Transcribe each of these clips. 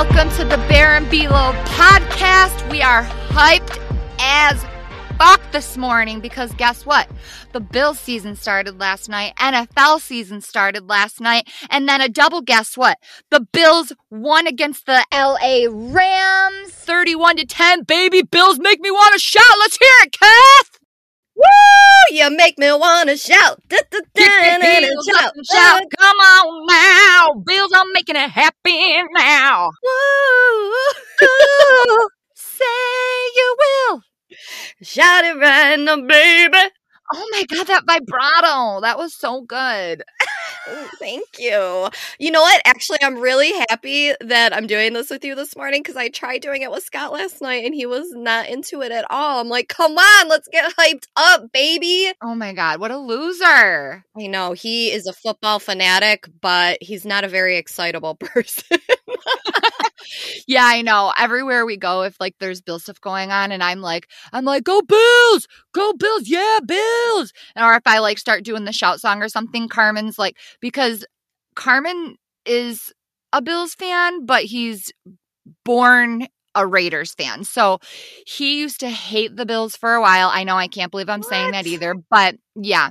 Welcome to the Baron Below podcast. We are hyped as fuck this morning because guess what? The Bills season started last night, NFL season started last night, and then a double guess what? The Bills won against the LA Rams 31 to 10. Baby Bills make me want to shout. Let's hear it, Kath! Woo! You make me wanna shout. Da, da, da, da, da, shout. shout. Come on now. Bills are making it happen now. Woo! Say you will. Shout it right now, baby. Oh my god, that vibrato. That was so good. Oh, Thank you. You know what? Actually, I'm really happy that I'm doing this with you this morning because I tried doing it with Scott last night and he was not into it at all. I'm like, come on, let's get hyped up, baby. Oh my god, what a loser. I know he is a football fanatic, but he's not a very excitable person. Yeah, I know. Everywhere we go, if like there's Bill stuff going on, and I'm like, I'm like, go Bills, go Bills, yeah, Bills. Or if I like start doing the shout song or something, Carmen's like, because Carmen is a Bills fan, but he's born a Raiders fan. So he used to hate the Bills for a while. I know I can't believe I'm saying that either, but yeah.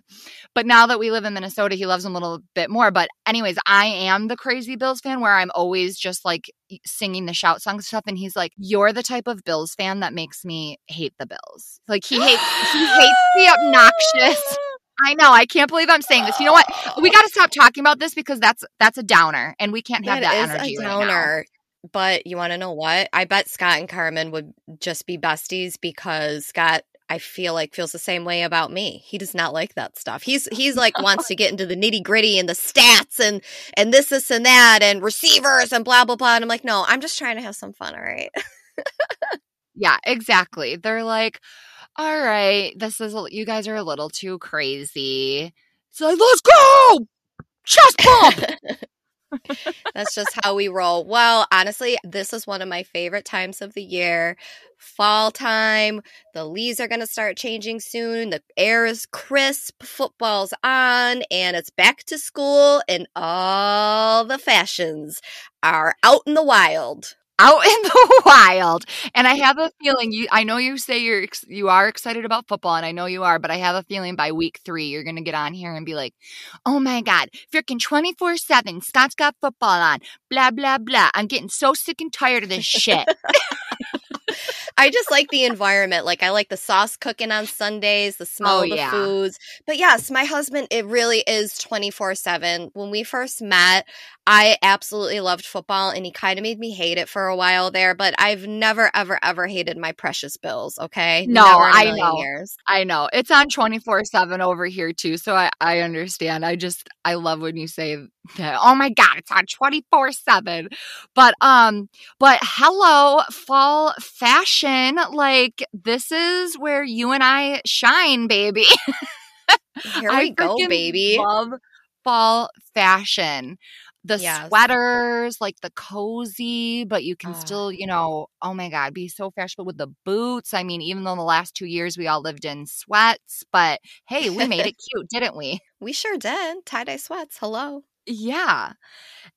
But now that we live in Minnesota, he loves them a little bit more. But anyways, I am the crazy Bills fan where I'm always just like singing the shout song stuff and he's like, "You're the type of Bills fan that makes me hate the Bills." Like he hates he hates the obnoxious I know. I can't believe I'm saying this. You know what? We got to stop talking about this because that's that's a downer, and we can't have that, is energy a right now. downer. But you want to know what? I bet Scott and Carmen would just be besties because Scott, I feel like, feels the same way about me. He does not like that stuff. He's he's like wants to get into the nitty gritty and the stats and and this this and that and receivers and blah blah blah. And I'm like, no, I'm just trying to have some fun. All right. Yeah, exactly. They're like, "All right, this is you guys are a little too crazy." Like, "Let's go, chest bump." That's just how we roll. Well, honestly, this is one of my favorite times of the year. Fall time. The leaves are going to start changing soon. The air is crisp. Football's on, and it's back to school, and all the fashions are out in the wild. Out in the wild. And I have a feeling you I know you say you're you are excited about football and I know you are, but I have a feeling by week 3 you're going to get on here and be like, "Oh my god, freaking 24/7 Scott's got football on. Blah blah blah. I'm getting so sick and tired of this shit." I just like the environment. Like I like the sauce cooking on Sundays, the smell Oh, of the yeah. foods. But yes, my husband, it really is 24/7. When we first met, I absolutely loved football and he kind of made me hate it for a while there, but I've never ever ever hated my precious bills, okay? No, Never in a I know. Years. I know. It's on 24/7 over here too, so I I understand. I just I love when you say. Oh my god, it's on 24/7. But um but hello fall fashion. Like this is where you and I shine, baby. Here I we go, baby. Love fall fashion. The Yes. sweaters, like the cozy, but you can Ah. still, you know, oh my God, be so fashionable with the boots. I mean, even though the last two years we all lived in sweats, but hey, we made it cute, didn't we? We sure did. Tie-dye sweats. Hello. Yeah.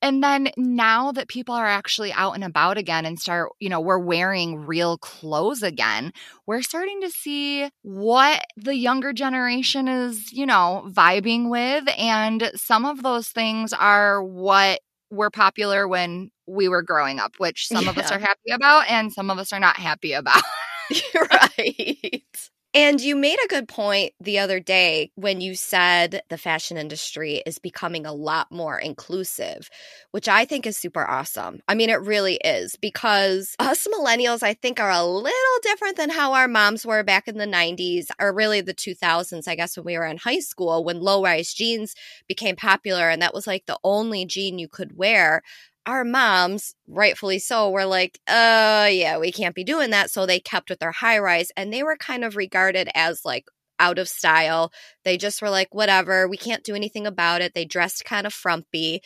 And then now that people are actually out and about again and start, you know, we're wearing real clothes again, we're starting to see what the younger generation is, you know, vibing with. And some of those things are what were popular when we were growing up, which some of us are happy about and some of us are not happy about. right. And you made a good point the other day when you said the fashion industry is becoming a lot more inclusive, which I think is super awesome. I mean, it really is because us millennials, I think, are a little different than how our moms were back in the 90s or really the 2000s, I guess, when we were in high school, when low rise jeans became popular and that was like the only jean you could wear our moms, rightfully so, were like, uh, yeah, we can't be doing that. So they kept with their high rise and they were kind of regarded as like out of style. They just were like, whatever, we can't do anything about it. They dressed kind of frumpy.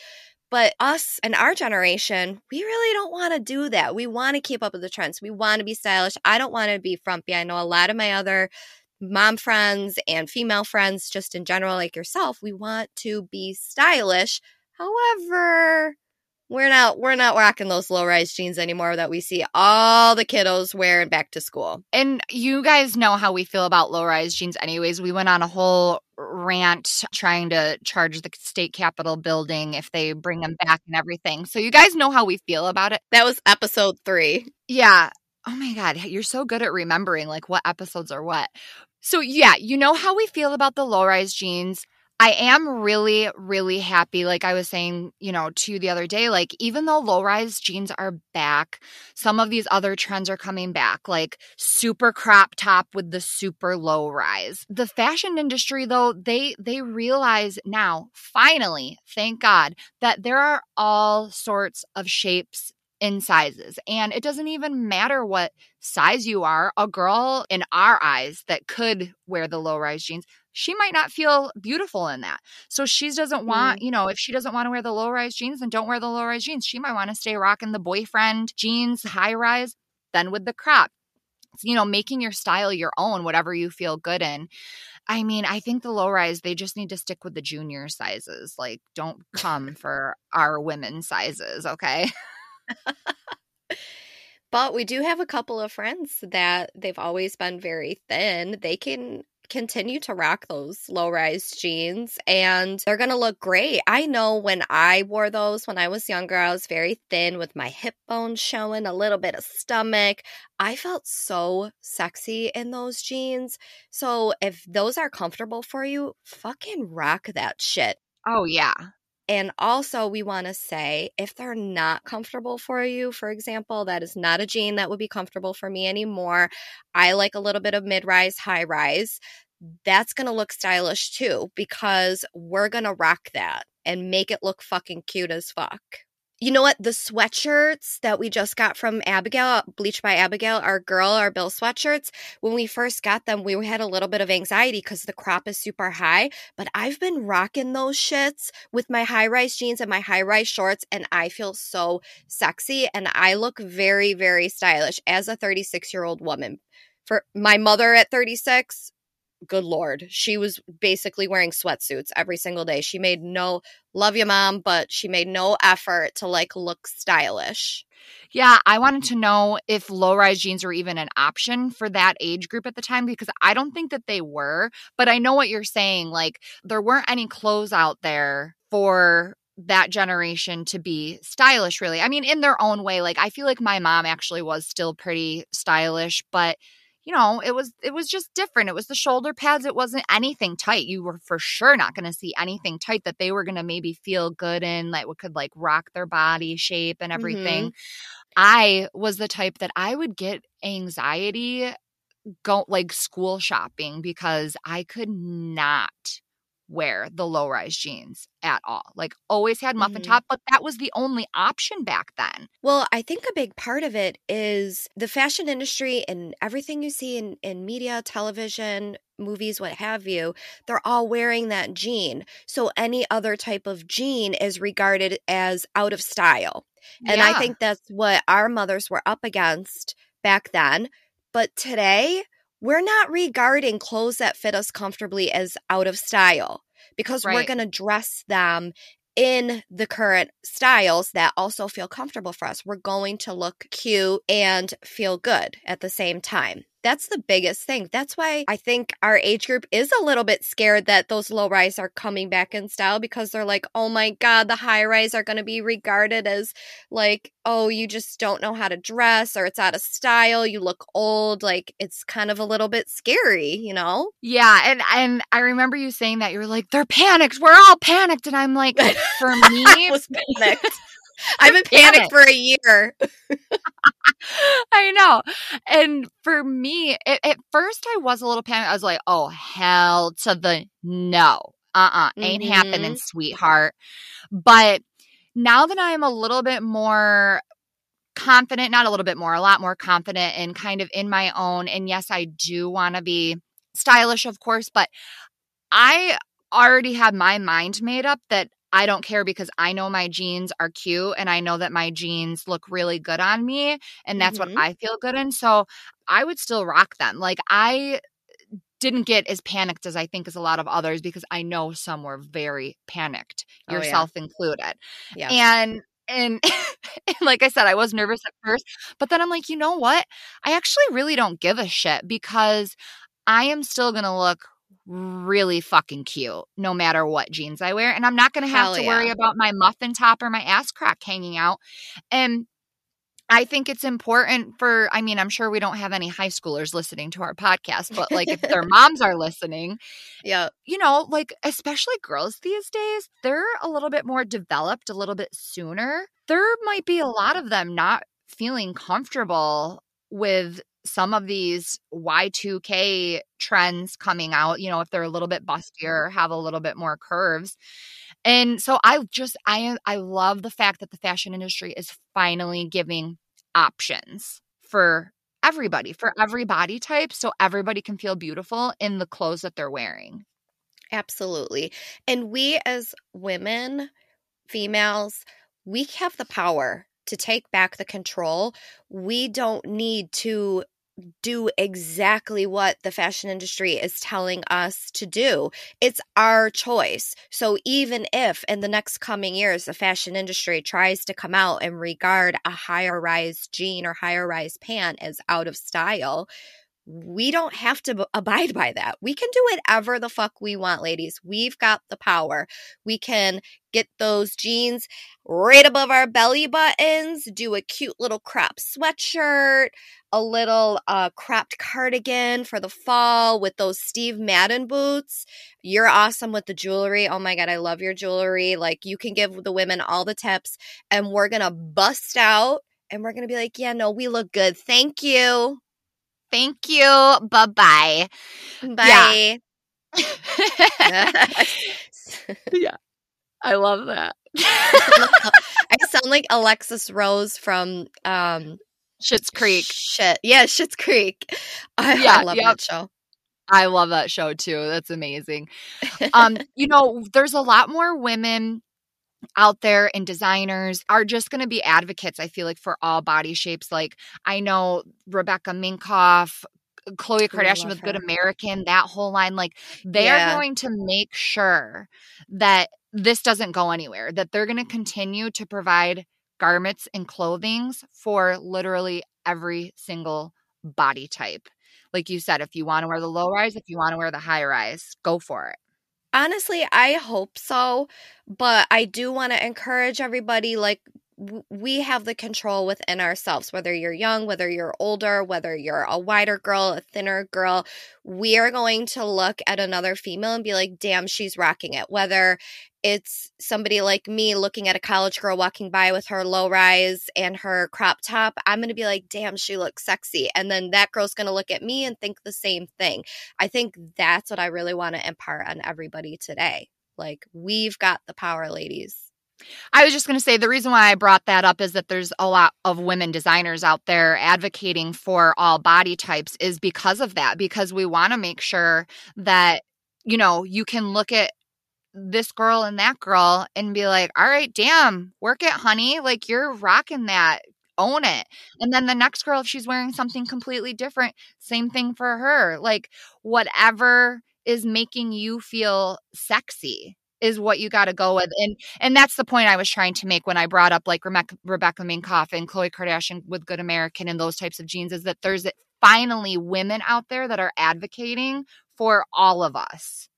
But us and our generation, we really don't want to do that. We want to keep up with the trends. We want to be stylish. I don't want to be frumpy. I know a lot of my other mom friends and female friends, just in general, like yourself, we want to be stylish. However, we're not we're not rocking those low rise jeans anymore that we see all the kiddos wearing back to school. And you guys know how we feel about low rise jeans anyways. We went on a whole rant trying to charge the state capitol building if they bring them back and everything. So you guys know how we feel about it. That was episode 3. Yeah. Oh my god, you're so good at remembering like what episodes are what. So yeah, you know how we feel about the low rise jeans. I am really, really happy. Like I was saying, you know, to you the other day, like even though low rise jeans are back, some of these other trends are coming back, like super crop top with the super low rise. The fashion industry, though, they they realize now, finally, thank God, that there are all sorts of shapes in sizes. And it doesn't even matter what size you are. A girl in our eyes that could wear the low rise jeans she might not feel beautiful in that. So she doesn't want, mm. you know, if she doesn't want to wear the low rise jeans, then don't wear the low rise jeans. She might want to stay rocking the boyfriend jeans, high rise, then with the crop. You know, making your style your own, whatever you feel good in. I mean, I think the low rise, they just need to stick with the junior sizes. Like, don't come for our women sizes, okay? but we do have a couple of friends that they've always been very thin. They can continue to rock those low rise jeans and they're going to look great. I know when I wore those when I was younger, I was very thin with my hip bones showing, a little bit of stomach. I felt so sexy in those jeans. So if those are comfortable for you, fucking rock that shit. Oh, yeah. And also, we want to say if they're not comfortable for you, for example, that is not a jean that would be comfortable for me anymore. I like a little bit of mid rise, high rise. That's going to look stylish too because we're going to rock that and make it look fucking cute as fuck. You know what? The sweatshirts that we just got from Abigail, Bleached by Abigail, our girl, our Bill sweatshirts, when we first got them, we had a little bit of anxiety because the crop is super high. But I've been rocking those shits with my high rise jeans and my high rise shorts, and I feel so sexy and I look very, very stylish as a 36 year old woman. For my mother at 36, good lord she was basically wearing sweatsuits every single day. She made no love you mom but she made no effort to like look stylish. Yeah i wanted to know if low rise jeans were even an option for that age group at the time because i don't think that they were but i know what you're saying like there weren't any clothes out there for that generation to be stylish really. I mean in their own way like i feel like my mom actually was still pretty stylish but you know, it was it was just different. It was the shoulder pads. It wasn't anything tight. You were for sure not going to see anything tight that they were going to maybe feel good in, like what could like rock their body shape and everything. Mm-hmm. I was the type that I would get anxiety go like school shopping because I could not wear the low rise jeans at all. Like always had muffin mm-hmm. top, but that was the only option back then. Well, I think a big part of it is the fashion industry and everything you see in, in media, television, movies, what have you, they're all wearing that jean. So any other type of jean is regarded as out of style. And yeah. I think that's what our mothers were up against back then. But today, we're not regarding clothes that fit us comfortably as out of style because right. we're going to dress them in the current styles that also feel comfortable for us. We're going to look cute and feel good at the same time. That's the biggest thing. That's why I think our age group is a little bit scared that those low rise are coming back in style because they're like, oh my God, the high rise are going to be regarded as like, oh, you just don't know how to dress or it's out of style. You look old. Like it's kind of a little bit scary, you know? Yeah. And, and I remember you saying that you were like, they're panicked. We're all panicked. And I'm like, for me, I was panicked. I've been panicked for a year. I know. And for me, it, at first I was a little panicked. I was like, oh, hell to the no. Uh uh-uh, uh, ain't mm-hmm. happening, sweetheart. But now that I'm a little bit more confident, not a little bit more, a lot more confident and kind of in my own. And yes, I do want to be stylish, of course, but I already have my mind made up that I don't care because I know my jeans are cute and I know that my jeans look really good on me and that's mm-hmm. what I feel good in. So I would still rock them. Like I didn't get as panicked as I think as a lot of others because I know some were very panicked, yourself oh, yeah. included. Yeah. And and, and like I said, I was nervous at first, but then I'm like, you know what? I actually really don't give a shit because I am still going to look really fucking cute no matter what jeans I wear. And I'm not going to have Hell to yeah. worry about my muffin top or my ass crack hanging out. And I think it's important for, I mean, I'm sure we don't have any high schoolers listening to our podcast, but like if their moms are listening, Yeah. you know, like especially girls these days, they're a little bit more developed a little bit sooner. There might be a lot of them not feeling comfortable with some of these Y2K trends coming out, you know, if they're a little bit mm-hmm. bustier, have a little bit more curves. And so I just I I love the fact that the fashion industry is finally giving options for everybody, for every body type so everybody can feel beautiful in the clothes that they're wearing. Absolutely. And we as women, females, we have the power to take back the control. We don't need to do exactly what the fashion industry is telling us to do. It's our choice. So even if in the next coming years the fashion industry tries to come out and regard a higher rise jean or higher rise pant as out of style, we don't have to abide by that. We can do whatever the fuck we want, ladies. We've got the power. We can get those jeans right above our belly buttons, do a cute little crop sweatshirt, a little uh, cropped cardigan for the fall with those Steve Madden boots. You're awesome with the jewelry. Oh my God, I love your jewelry. Like, you can give the women all the tips, and we're gonna bust out and we're gonna be like, yeah, no, we look good. Thank you. Thank you. Bye-bye. Bye. yeah. I love that. I sound like Alexis Rose from um Schitt's Creek. Shit. Yeah, Shit's Creek. I, Yeah, I love yep. that show. I love that show too. That's amazing. Um, you know, there's a lot more women out there and designers are just going to be advocates i feel like for all body shapes like i know rebecca minkoff khloe kardashian love with good american that whole line like they're Yeah. going to make sure that this doesn't go anywhere that they're going to continue to provide garments and clothings for literally every single body type. Like you said if you want to wear the low rise if you want to wear the high rise go for it. Honestly, I hope so, but I do want to encourage everybody like we have the control within ourselves whether you're young whether you're older whether you're a wider girl a thinner girl we are going to look at another female and be like damn she's rocking it. Whether it's somebody like me looking at a college girl walking by with her low rise and her crop top i'm going to be like damn she looks sexy. And then that girl's going to look at me and think the same thing. I think that's what i really want to impart on everybody today. Like we've got the power ladies I was just going to say the reason why I brought that up is that there's a lot of women designers out there advocating for all body types is because of that because we want to make sure that you know you can look at this girl and that girl and be like all right damn work it honey. Like you're rocking that. Own it. And then the next girl if she's wearing something completely different same thing for her. Like whatever is making you feel sexy is what you got to go with and and that's the point I was trying to make when I brought up like Rebecca, Rebecca Minkoff and Khloe Kardashian with Good American and those types of jeans is that there's finally women out there that are advocating for all of us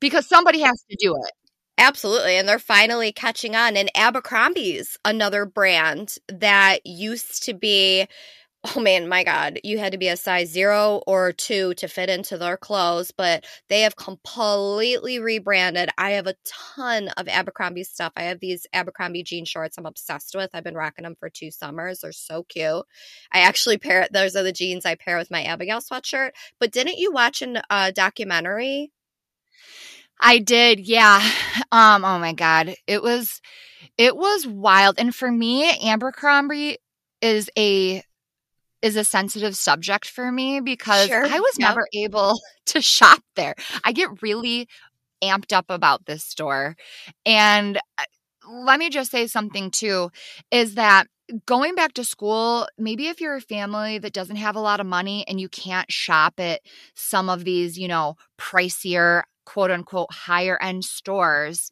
because somebody has to do it. Absolutely. And they're finally catching on. And Abercrombie's another brand that used to be, oh man, my God, you had to be a size zero or two to fit into their clothes, but they have completely rebranded. I have a ton of Abercrombie stuff. I have these Abercrombie jean shorts I'm obsessed with. I've been rocking them for two summers. They're so cute. I actually pair, those are the jeans I pair with my Abigail sweatshirt. But didn't you watch a uh, documentary? I did, yeah. Um, oh my god, it was it was wild. And for me, Abercrombie is a is a sensitive subject for me because Sure, I was yep. never able to shop there. I get really amped up about this store. And uh, let me just say something too is that going back to school, maybe if you're a family that doesn't have a lot of money and you can't shop at some of these, you know, pricier, quote unquote, higher end stores,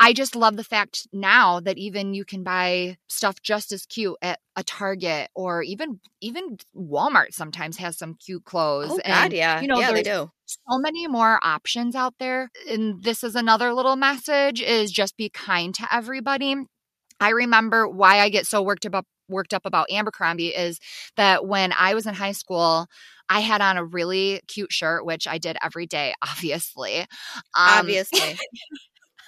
I just love the fact now that even you can buy stuff just as cute at a Target or even even Walmart sometimes has some cute clothes. Oh God, and, yeah, you know, yeah, they do. so many more options out there. And this is another little message is just be kind to everybody. I remember why I get so worked up worked up about Abercrombie is that when I was in high school, I had on a really cute shirt, which I did every day, obviously. Um, Obviously.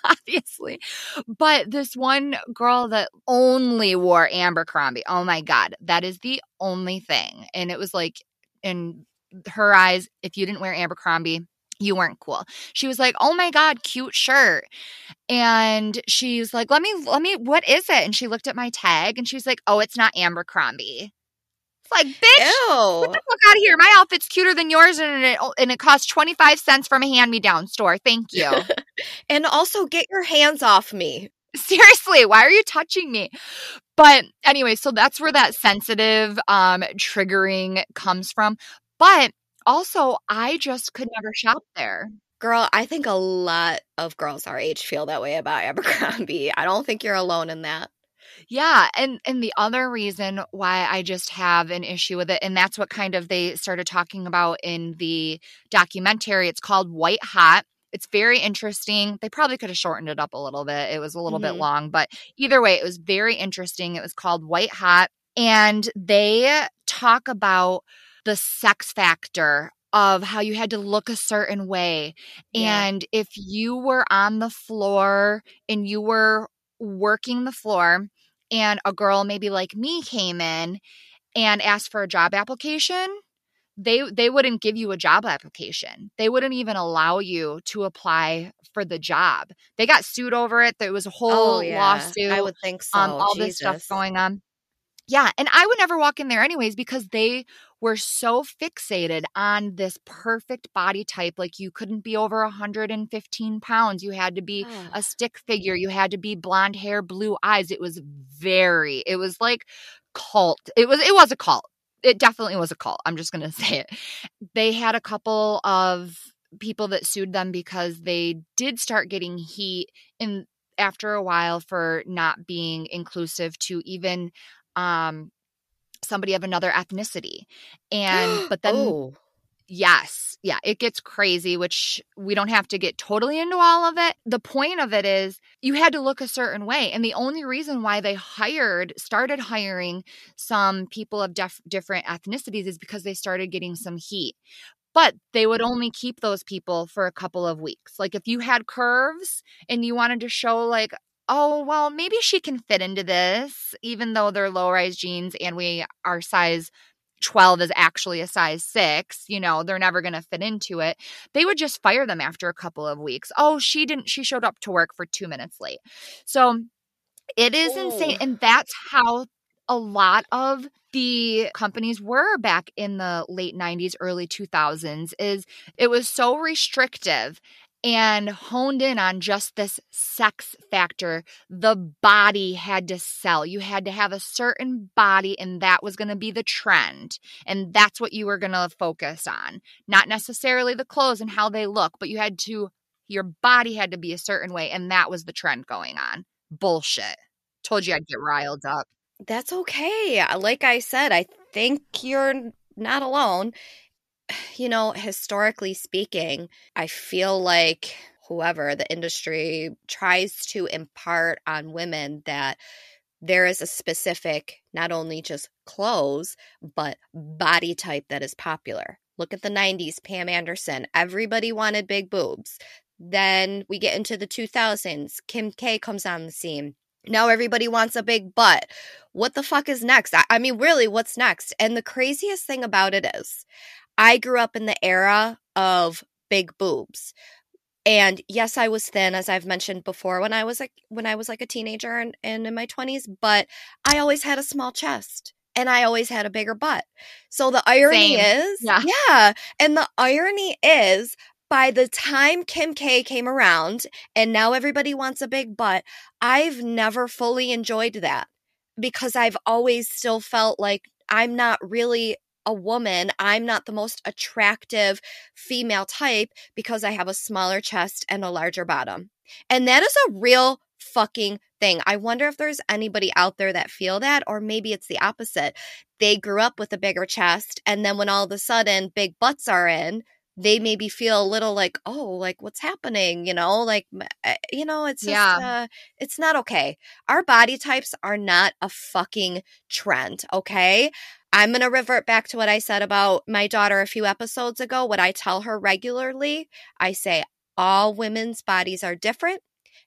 obviously. But this one girl that only wore Abercrombie, oh my God, that is the only thing. And it was like, in her eyes, if you didn't wear Abercrombie, you weren't cool. She was like, "Oh my god, cute shirt." And she's like, "Let me let me what is it?" And she looked at my tag and she's like, "Oh, it's not Abercrombie." Like, "Bitch, Ew. get the fuck out of here. My outfit's cuter than yours and it and it costs 25 cents from a hand-me-down store. Thank you." And also get your hands off me. Seriously, why are you touching me? But anyway, so that's where that sensitive um triggering comes from. But also, I just could never shop there. Girl, I think a lot of girls our age feel that way about Abercrombie. I don't think you're alone in that. Yeah, and and the other reason why I just have an issue with it and that's what kind of they started talking about in the documentary. It's called White Hot. It's very interesting. They probably could have shortened it up a little bit. It was a little bit Mhm. long, but either way, it was very interesting. It was called White Hot and they talk about the sex factor of how you had to look a certain way Yeah. and if you were on the floor and you were working the floor and a girl maybe like me came in and asked for a job application they they wouldn't give you a job application. They wouldn't even allow you to apply for the job. They got sued over it. There was a whole oh, yeah. lawsuit I would think so. um all this stuff going on yeah and i would never walk in there anyways because they were so fixated on this perfect body type like you couldn't be over 115 pounds you had to be a stick figure you had to be blonde hair blue eyes it was very it was like cult it was it was a cult it definitely was a cult i'm just gonna say it. They had a couple of people that sued them because they did start getting heat in after a while for not being inclusive to even um somebody of another ethnicity and but then oh, Yes. Yeah, it gets crazy, which we don't have to get totally into all of it. The point of it is you had to look a certain way. And the only reason why they hired, started hiring some people of def- different ethnicities is because they started getting some heat. But they would only keep those people for a couple of weeks. Like if you had curves and you wanted to show, like, oh, well, maybe she can fit into this, even though they're low rise jeans and we are size 12 is actually a size 6 you know they're never going to fit into it. They would just fire them after a couple of weeks. Oh she didn't she showed up to work for 2 minutes late. So it is insane oh. and that's how a lot of the companies were back in the late 90s early 2000s is it was so restrictive and honed in on just this sex factor. The body had to sell. You had to have a certain body, and that was going to be the trend. And that's what you were going to focus on. Not necessarily the clothes and how they look, but you had to, your body had to be a certain way. And that was the trend going on. Bullshit. Told you I'd get riled up. that's okay. Like I said, I think you're not alone. You know, historically speaking, I feel like whoever the industry tries to impart on women that there is a specific, not only just clothes, but body type that is popular. Look at the 90s, Pam Anderson. Everybody wanted big boobs. Then we get into the 2000s. Kim K comes on the scene. Now everybody wants a big butt. What the fuck is next? I, mean, really, what's next? And the craziest thing about it is, I grew up in the era of big boobs. And yes, I was thin, as I've mentioned before, when I was like when I was like a teenager and, and in my twenties, but I always had a small chest and I always had a bigger butt. So the irony Same. is, Yeah. yeah. And the irony is by the time Kim K came around and now everybody wants a big butt, I've never fully enjoyed that because I've always still felt like I'm not really a woman. I'm not the most attractive female type because I have a smaller chest and a larger bottom. And that is a real fucking thing. I wonder if there's anybody out there that feel that or maybe it's the opposite. They grew up with a bigger chest and then when all of a sudden big butts are in, they maybe feel a little like, "Oh, like what's happening?" you know, like eh, you know, it's just Yeah. uh, it's not okay. Our body types are not a fucking trend, okay? I'm going to revert back to what I said about my daughter a few episodes ago. What I tell her regularly, I say all women's bodies are different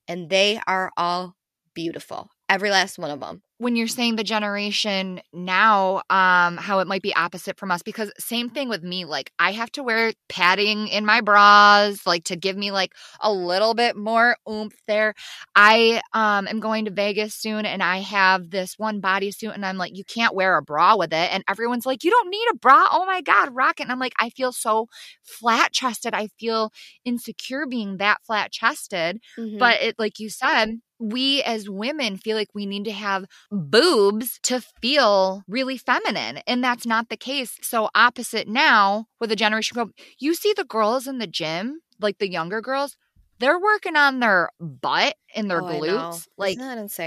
and they are all beautiful. Every last one of them. When you're saying the generation now um how it might be opposite from us because same thing with me like i have to wear padding in my bras like to give me like a little bit more oomph there. I um am going to vegas soon and i have this one bodysuit and i'm like you can't wear a bra with it. And everyone's like you don't need a bra. Oh my god rock it. And i'm like i feel so flat chested i feel insecure being that flat chested Mhm. but it like you said we as women feel like we need to have boobs to feel really feminine and that's not the case. So opposite now with the generation group you see the girls in the gym like the younger girls they're working on their butt and their Oh, glutes like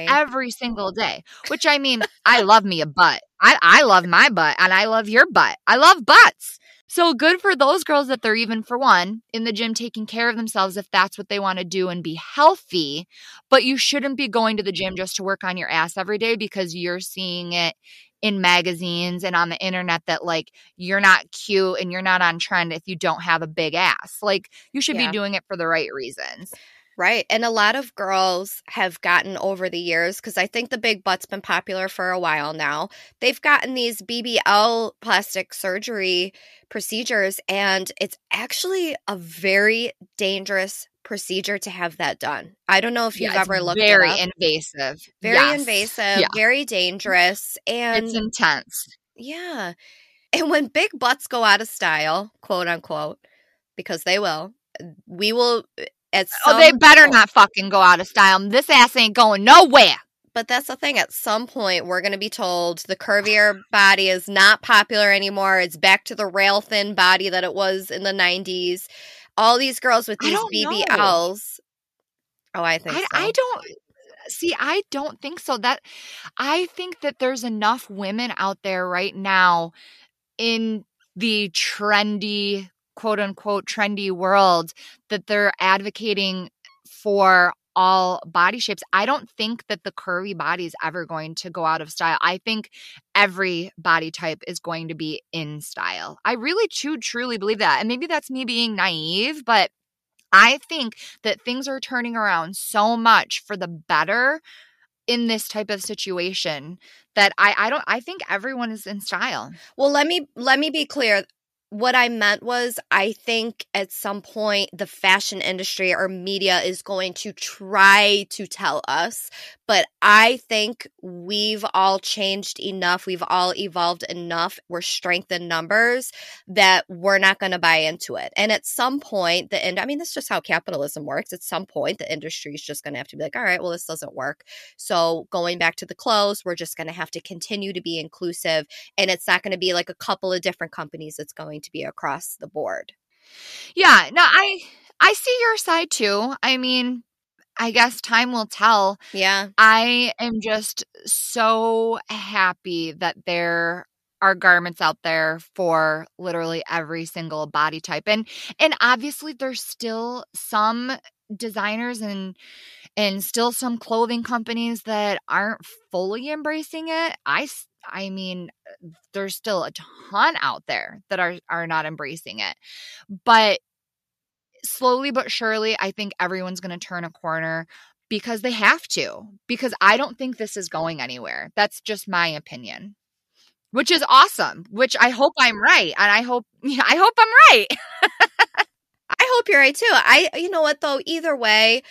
every single day which i mean i love me a butt. I, I love my butt and i love your butt. I love butts so good for those girls that they're even for one in the gym taking care of themselves if that's what they want to do and be healthy. But you shouldn't be going to the gym just to work on your ass every day because you're seeing it in magazines and on the internet that like you're not cute and you're not on trend if you don't have a big ass. Like you should Yeah. be doing it for the right reasons Right. And a lot of girls have gotten over the years because I think the big butt's been popular for a while now. They've gotten these BBL plastic surgery procedures, and it's actually a very dangerous procedure to have that done. I don't know if you've Yeah, ever looked very invasive very Yes. invasive, Yeah. very dangerous, and it's intense yeah. And when big butts go out of style, quote unquote, because they will, we will eh, at Oh, they better point- not fucking go out of style. This ass ain't going nowhere. But that's the thing. At some point, we're going to be told the curvier body is not popular anymore. It's back to the rail thin body that it was in the 90s. All these girls with these don't know. BBLs. Oh, I think I, so. I don't see. I don't think so. That I think that there's enough women out there right now in the trendy, quote unquote, trendy world that they're advocating for all body shapes. I don't think that the curvy body is ever going to go out of style. I think every body type is going to be in style. I really too truly believe that. And maybe that's me being naive, but I think that things are turning around so much for the better in this type of situation that I, I don't I think everyone is in style. Well, let me let me be clear. What I meant was I think at some point the fashion industry or media is going to try to tell us, but I think we've all changed enough, we've all evolved enough, we're strength in numbers that we're not going to buy into it. And at some point the end I mean that's just how capitalism works. At some point the industry is just going to have to be like, "All right, well this doesn't work." So, going back to the clothes, we're just going to have to continue to be inclusive and it's not going to be like a couple of different companies it's going to be across the board Yeah, no, I I see your side too. I mean, I guess time will tell. yeah I am just so happy that there are garments out there for literally every single body type. And and obviously there's still some designers and and still some clothing companies that aren't fully embracing it. I I mean there's still a ton out there that are are not embracing it. But slowly but surely I think everyone's going to turn a corner because they have to because i don't think this is going anywhere. That's just my opinion. Which is awesome which i hope i'm right and i hope i hope i'm right. I hope you're right too. I you know what though either way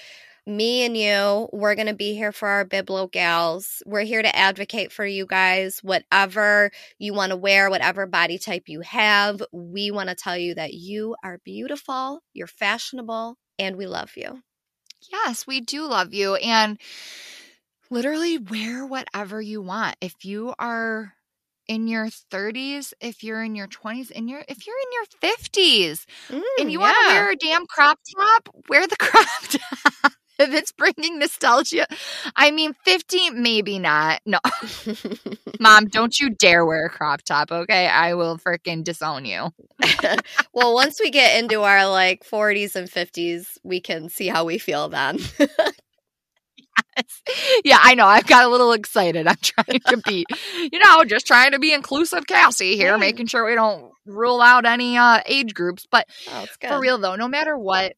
me and you we're going to be here for our biblo gals. We're here to advocate for you guys whatever you want to wear whatever body type you have. We want to tell you that you are beautiful you're fashionable and we love you. Yes we do love you and literally wear whatever you want. If you are in your 30s if you're in your 20s in your if you're in your 50s and Mm, you want to wear a damn crop top wear the crop top if it's bringing nostalgia, I mean, 15, maybe not. No, mom, don't you dare wear a crop top, okay? I will freaking disown you. well, once we get into our like 40s and 50s, we can see how we feel then. Yeah, I know. I've got a little excited. I'm trying to be, you know, just trying to be inclusive, Cassie here, making sure we don't rule out any uh, age groups. But oh, for real though, no matter what,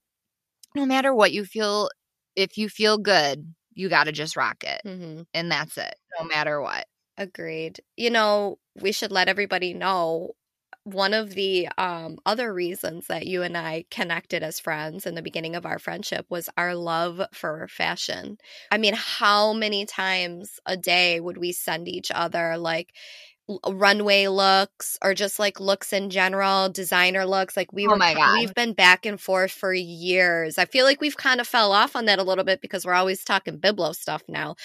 no matter what you feel, if you feel good, you got to just rock it, Mm-hmm. and that's it. No matter what. Agreed. You know, we should let everybody know one of the um, other reasons that you and I connected as friends in the beginning of our friendship was our love for fashion. I mean, how many times a day would we send each other like runway looks or just like looks in general, designer looks? Like we Oh were, my God. we've been back and forth for years. I feel like we've kind of fell off on that a little bit because we're always talking biblo stuff now.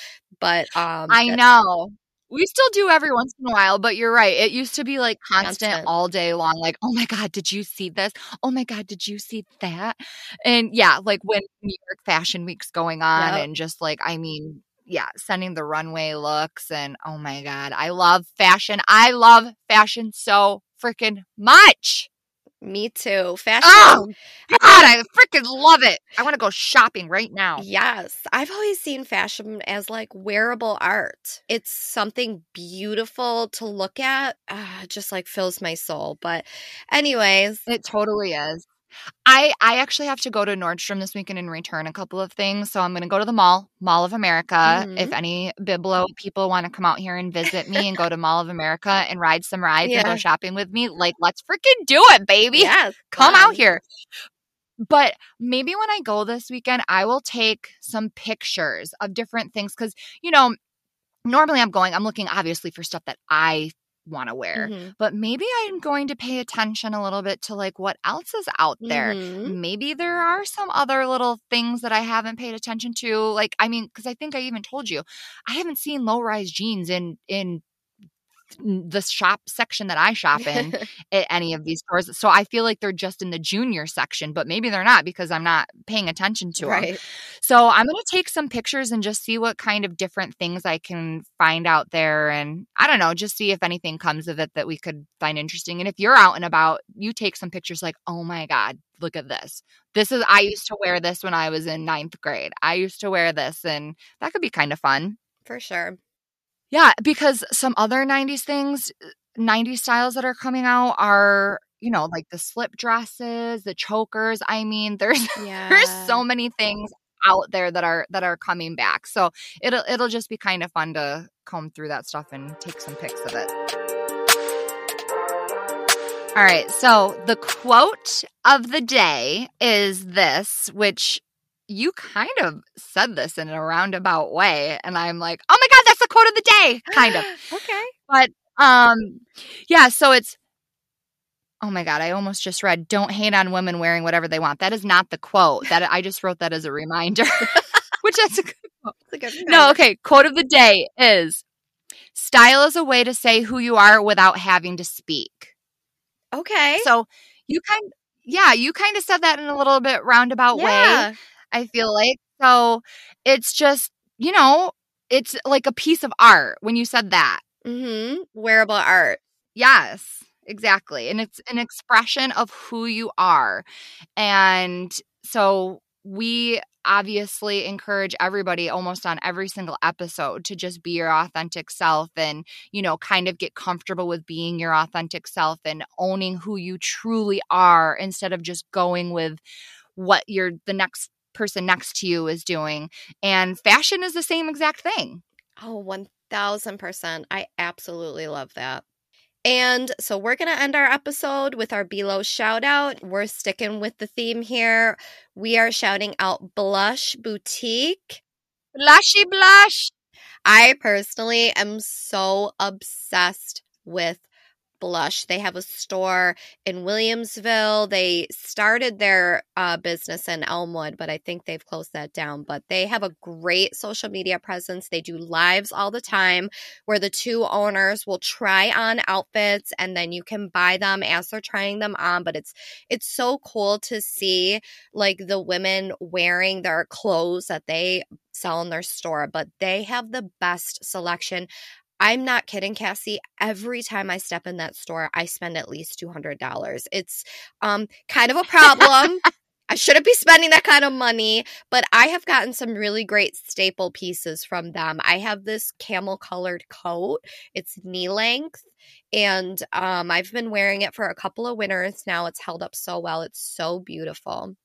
But um, I know. We still do every once in a while, but you're right. It used to be like constant, Constant. all day long. Like, oh my God, did you see this? Oh my God, did you see that? And yeah, like when New York Fashion Week's going on, Yep. and just like, I mean, yeah, sending the runway looks. And oh my God, I love fashion. I love fashion so freaking much. Me too. Fashion. Oh God, I freaking love it. I want to go shopping right now. Yes. I've always seen fashion as like wearable art. It's something beautiful to look at. Uh, just like fills my soul. But, anyways, It totally is. I I actually have to go to Nordstrom this weekend and return a couple of things. So I'm going to go to the mall, Mall of America. If Mhm. any Biblo people want to come out here and visit me and go to Mall of America and ride some rides and go shopping with me, like let's freaking do it, baby. yes, Come out here. But maybe when I go this weekend, I will take some pictures of different things cuz you know, normally I'm going I'm looking obviously for stuff that I want to wear Mhm. but maybe I'm going to pay attention a little bit to like what else is out there. Mhm. Maybe there are some other little things that I haven't paid attention to. Like, I mean, because I think I even told you, I haven't seen low rise jeans in in the shop section that I shop in at any of these stores. So I feel like they're just in the junior section, but maybe they're not because I'm not paying attention to them. right. So I'm going to take some pictures and just see what kind of different things I can find out there. And I don't know, just see if anything comes of it that we could find interesting. And if you're out and about, you take some pictures like, oh my God, look at this. This is, I used to wear this when I was in ninth grade. I used to wear this, and that could be kind of fun. For sure. Yeah, because some other 90s things, 90s styles that are coming out are, you know, like the slip dresses, the chokers. I mean, there's Yeah. there's so many things out there that are that are coming back. So it'll it'll just be kind of fun to comb through that stuff and take some pics of it. All right, so the quote of the day is this, which you kind of said this in a roundabout way, and I'm like, oh my god, that's the quote of the day, kind of. okay. But um, yeah, so it's oh my god, I almost just read don't hate on women wearing whatever they want. That is not the quote. That I just wrote that as a reminder. Which that's a good a good No, okay. Quote of the day is style is a way to say who you are without having to speak. Okay. So you kind yeah, you kind of said that in a little bit roundabout way. I feel like. So it's just, you know, it's like a piece of art when you said that. Mm-hmm. Wearable art. Yes, exactly. And it's an expression of who you are. And so we obviously encourage everybody almost on every single episode to just be your authentic self and, you know, kind of get comfortable with being your authentic self and owning who you truly are instead of just going with what you're the next person next to you is doing. And fashion is the same exact thing. Oh, 1000%. I absolutely love that. And so we're going to end our episode with our Below shout out. We're sticking with the theme here. We are shouting out Blush Boutique. Blushy blush. I personally am so obsessed with Blush. They have a store in Williamsville. They started their uh, business in Elmwood, but I think they've closed that down. But they have a great social media presence. They do lives all the time where the two owners will try on outfits and then you can buy them as they're trying them on. But it's it's so cool to see like the women wearing their clothes that they sell in their store, but they have the best selection. I'm not kidding, Cassie. Every time I step in that store, I spend at least $200. It's um, kind of a problem. I shouldn't be spending that kind of money, but I have gotten some really great staple pieces from them. I have this camel colored coat. It's knee length and um, I've been wearing it for a couple of winters now. It's held up so well. It's so beautiful.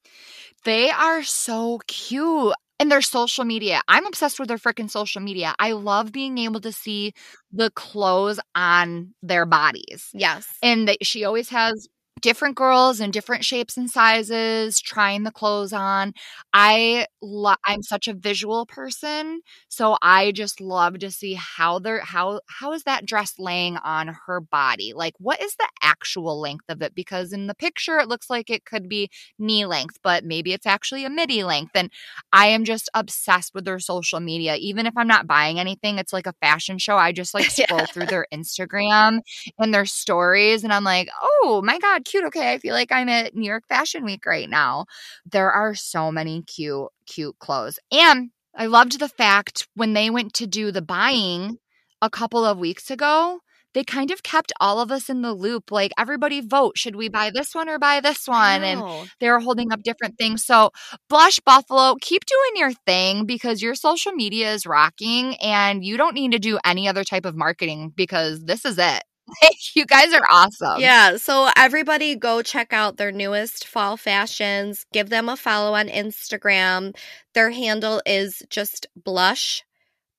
They are so cute. And their social media. I'm obsessed with their freaking social media. I love being able to see the clothes on their bodies. Yes. And that she always has different girls in different shapes and sizes trying the clothes on. I lo- I'm such a visual person, so I just love to see how they're how how is that dress laying on her body? Like what is the actual length of it because in the picture it looks like it could be knee length, but maybe it's actually a midi length and I am just obsessed with their social media. Even if I'm not buying anything, it's like a fashion show. I just like scroll yeah. through their Instagram and their stories and I'm like, "Oh, my god, cute. Okay, I feel like I'm at New York Fashion Week right now. There are so many cute, cute clothes. And I loved the fact when they went to do the buying a couple of weeks ago, they kind of kept all of us in the loop. Like, everybody vote. Should we buy this one or buy this one? And they were holding up different things. So, Blush Buffalo, keep doing your thing because your social media is rocking and you don't need to do any other type of marketing because this is it. you guys are awesome. Yeah. So everybody go check out their newest fall fashions. Give them a follow on Instagram. Their handle is just blush,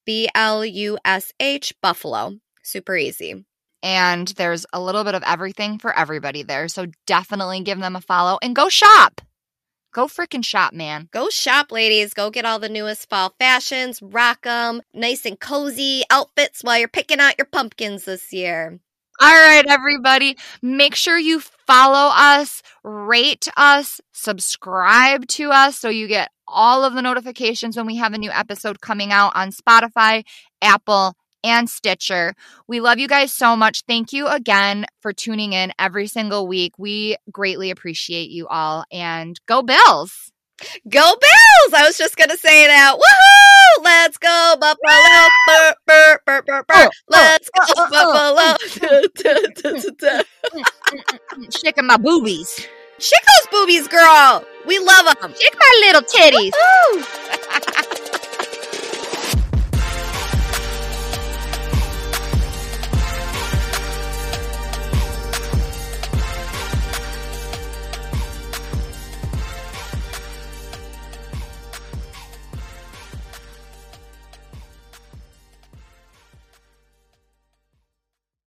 B L U S H, Buffalo. Super easy. And there's a little bit of everything for everybody there. So definitely give them a follow and go shop. Go freaking shop, man. Go shop, ladies. Go get all the newest fall fashions, rock them, nice and cozy outfits while you're picking out your pumpkins this year. All right, everybody. Make sure you follow us, rate us, subscribe to us so you get all of the notifications when we have a new episode coming out on Spotify, Apple, and Stitcher. We love you guys so much. Thank you again for tuning in every single week. We greatly appreciate you all and go Bills. Go Bills! I was just gonna say that. Woohoo! Let's go Buffalo! Burr, burr, burr, burr, burr. Oh, oh Let's oh, go oh, Buffalo! Shaking my boobies. Shake those boobies, girl. We love them. Shake my little titties.